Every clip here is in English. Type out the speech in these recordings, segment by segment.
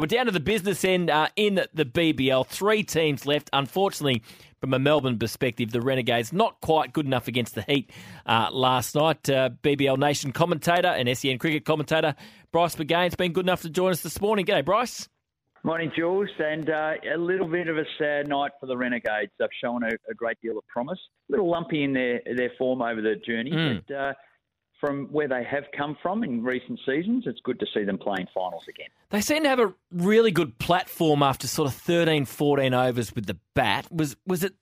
We're down to the business end uh, in the BBL. Three teams left. Unfortunately, from a Melbourne perspective, the Renegades not quite good enough against the Heat uh, last night. Uh, BBL Nation commentator and SEN cricket commentator Bryce McGain's been good enough to join us this morning. G'day, Bryce. Morning, Jules, and uh, a little bit of a sad night for the Renegades. They've shown a, a, great deal of promise. A little lumpy in their their form over the journey, mm. but uh, from where they have come from in recent seasons, it's good to see them playing finals again. They seem to have a really good platform after sort of 13, 14 overs with the bat. Was was it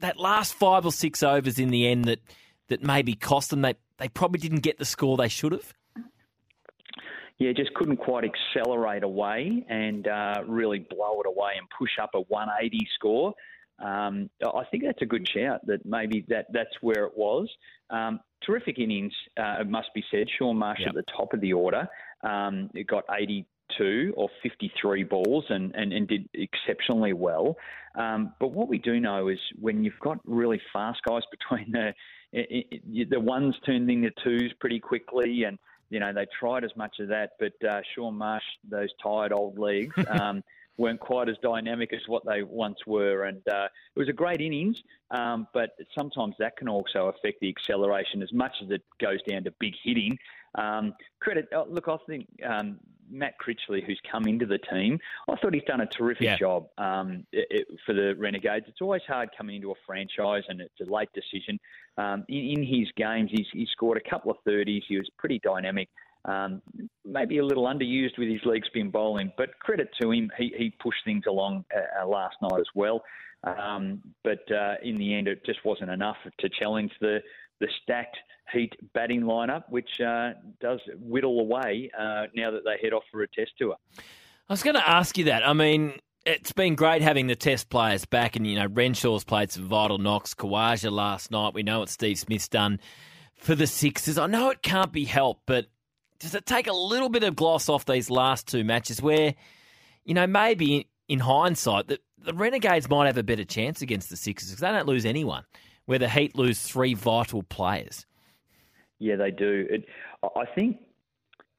that last five or six overs in the end that, that maybe cost them? They, they probably didn't get the score they should have? Yeah, just couldn't quite accelerate away and uh, really blow it away and push up a 180 score. Um, I think that's a good shout that maybe that, that's where it was. Um, terrific innings, uh, it must be said. Shaun Marsh yep. at the top of the order. Um, it got 82 or 53 balls and, and, and did exceptionally well. Um, but what we do know is when you've got really fast guys between the it, it, the ones turned into twos pretty quickly and you know they tried as much of that, but uh, Shaun Marsh, those tired old legs, um, weren't quite as dynamic as what they once were. And uh, it was a great innings, um, but sometimes that can also affect the acceleration as much as it goes down to big hitting. Um, credit, uh, look, I think um, Matt Critchley, who's come into the team, I thought he's done a terrific yeah. job um, it, it, for the Renegades. It's always hard coming into a franchise, and it's a late decision. Um, in, in, his games, he's, he scored a couple of 30s. He was pretty dynamic. Um, maybe a little underused with his leg spin bowling, but credit to him, he, he pushed things along uh, uh, last night as well. Um, but uh, in the end, it just wasn't enough to challenge the the stacked Heat batting lineup, which uh, does whittle away uh, now that they head off for a test tour. I was going to ask you that. I mean, it's been great having the test players back, and you know Renshaw's played some vital knocks. Khawaja last night. We know what Steve Smith's done for the Sixers. I know it can't be helped, but does it take a little bit of gloss off these last two matches where, you know, maybe in hindsight, that the Renegades might have a better chance against the Sixers because they don't lose anyone, where the Heat lose three vital players. Yeah, they do. It, I think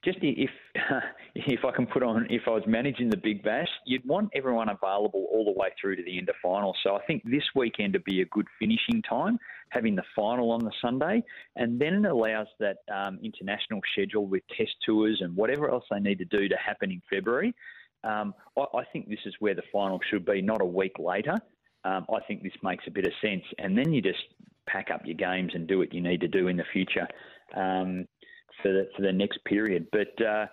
just if if I can put on if I was managing the Big Bash, you'd want everyone available all the way through to the end of final. So I think this weekend would be a good finishing time, having the final on the Sunday, and then it allows that um, international schedule with test tours and whatever else they need to do to happen in February. Um, I, I, think this is where the final should be, not a week later. Um, I think this makes a bit of sense, and then you just pack up your games and do what you need to do in the future. Um, for the, for the next period. But uh,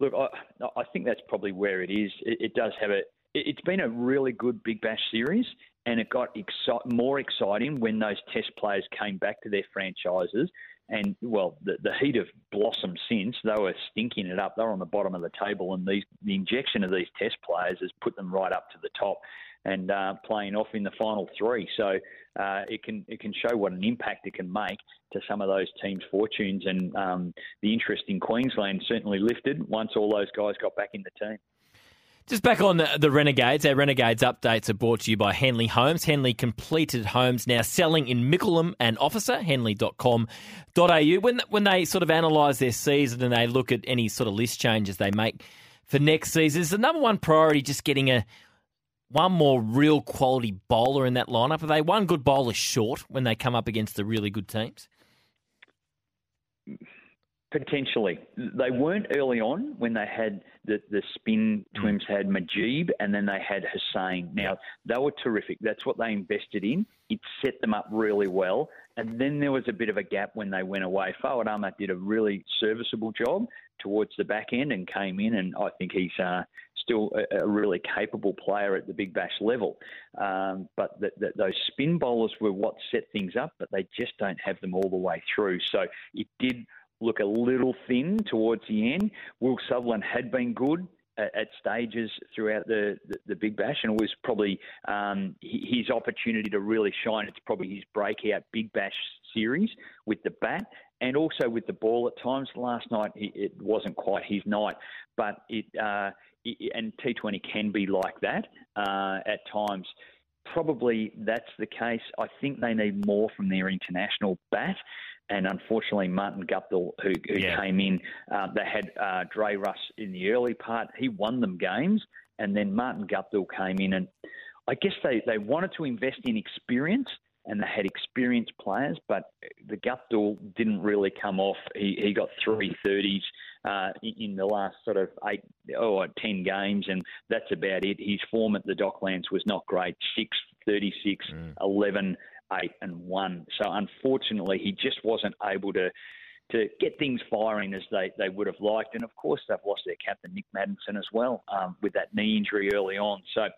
look, I, I think that's probably where it is. It, it does have a. It's been a really good Big Bash series, and it got exci- more exciting when those Test players came back to their franchises. And well, the, the Heat have blossomed since. They were stinking it up. They were on the bottom of the table, and these, the injection of these Test players has put them right up to the top and uh, playing off in the final three. So uh, it can it can show what an impact it can make to some of those teams' fortunes. And um, the interest in Queensland certainly lifted once all those guys got back in the team. Just back on the, Renegades, our Renegades updates are brought to you by Henley Homes. Henley completed homes now selling in Mickleham and Officer, henley.com.au. When, when they sort of analyse their season and they look at any sort of list changes they make for next season, is the number one priority just getting a one more real quality bowler in that lineup? Are they one good bowler short when they come up against the really good teams? Potentially. They weren't early on when they had the, the spin mm. twins had Mujeeb and then they had Hosein. Now, they were terrific. That's what they invested in. It set them up really well. And then there was a bit of a gap when they went away. Fawad Ahmad did a really serviceable job towards the back end and came in, and I think he's uh, still a, a, really capable player at the Big Bash level. Um, but those spin bowlers were what set things up, but they just don't have them all the way through. So it did look a little thin towards the end. Will Sutherland had been good at, at stages throughout the, the, the, Big Bash, and it was probably um, his opportunity to really shine. It's probably his breakout Big Bash series with the bat and also with the ball at times. Last night it wasn't quite his night, but it, uh, it and T20 can be like that uh, at times. Probably that's the case. I think they need more from their international bat. And unfortunately, Martin Guptill, who, who yeah. came in, uh, they had uh, Dre Russ in the early part. He won them games, and then Martin Guptill came in, and I guess they, they wanted to invest in experience, and they had experienced players, but the Guptill didn't really come off. He, he got three thirties uh, in the last sort of eight or ten games, and that's about it. His form at the Docklands was not great. Six, 36, mm. 11, 8, and 1. So unfortunately, he just wasn't able to to get things firing as they, they would have liked. And of course, they've lost their captain, Nick Maddinson, as well, um, with that knee injury early on. So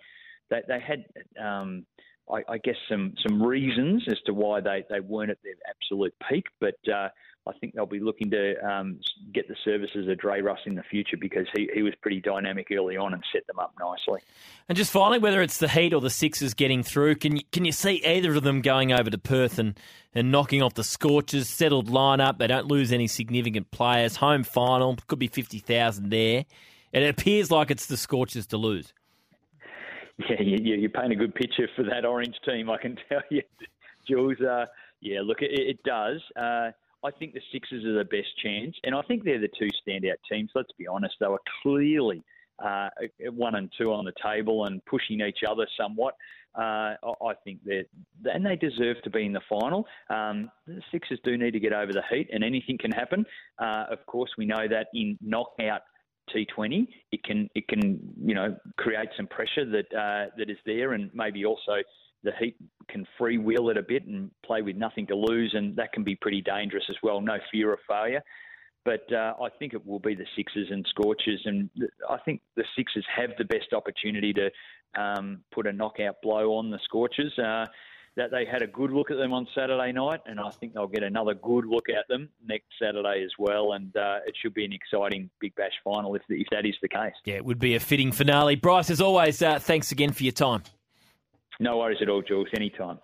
they, they had, um, I, I, guess, some, some reasons as to why they, they weren't at their absolute peak. But uh, I think they'll be looking to um, get the services of Dre Russ in the future because he, he was pretty dynamic early on and set them up nicely. And just finally, whether it's the Heat or the Sixers getting through, can you, can you see either of them going over to Perth and, and knocking off the Scorchers? Settled lineup, they don't lose any significant players. Home final could be fifty thousand there. And it appears like it's the Scorchers to lose. Yeah, you, you paint a good picture for that Orange team. I can tell you, Jules. Uh, yeah, look, it, it does. Uh, I think the Sixers are the best chance, and I think they're the two standout teams. Let's be honest; they were clearly uh, one and two on the table and pushing each other somewhat. Uh, I think that, and they deserve to be in the final. Um, the Sixers do need to get over the heat, and anything can happen. Uh, of course, we know that in knockout T20, it can it can you know create some pressure that uh, that is there, and maybe also the Heat can freewheel it a bit and play with nothing to lose, and that can be pretty dangerous as well. No fear of failure. But uh, I think it will be the Sixers and Scorchers, and I think the Sixers have the best opportunity to um, put a knockout blow on the Scorchers. Uh, that they had a good look at them on Saturday night, and I think they'll get another good look at them next Saturday as well. And uh, it should be an exciting Big Bash final if, if that is the case. Yeah, it would be a fitting finale. Bryce, as always, uh, thanks again for your time. No worries at all, Jules. Anytime.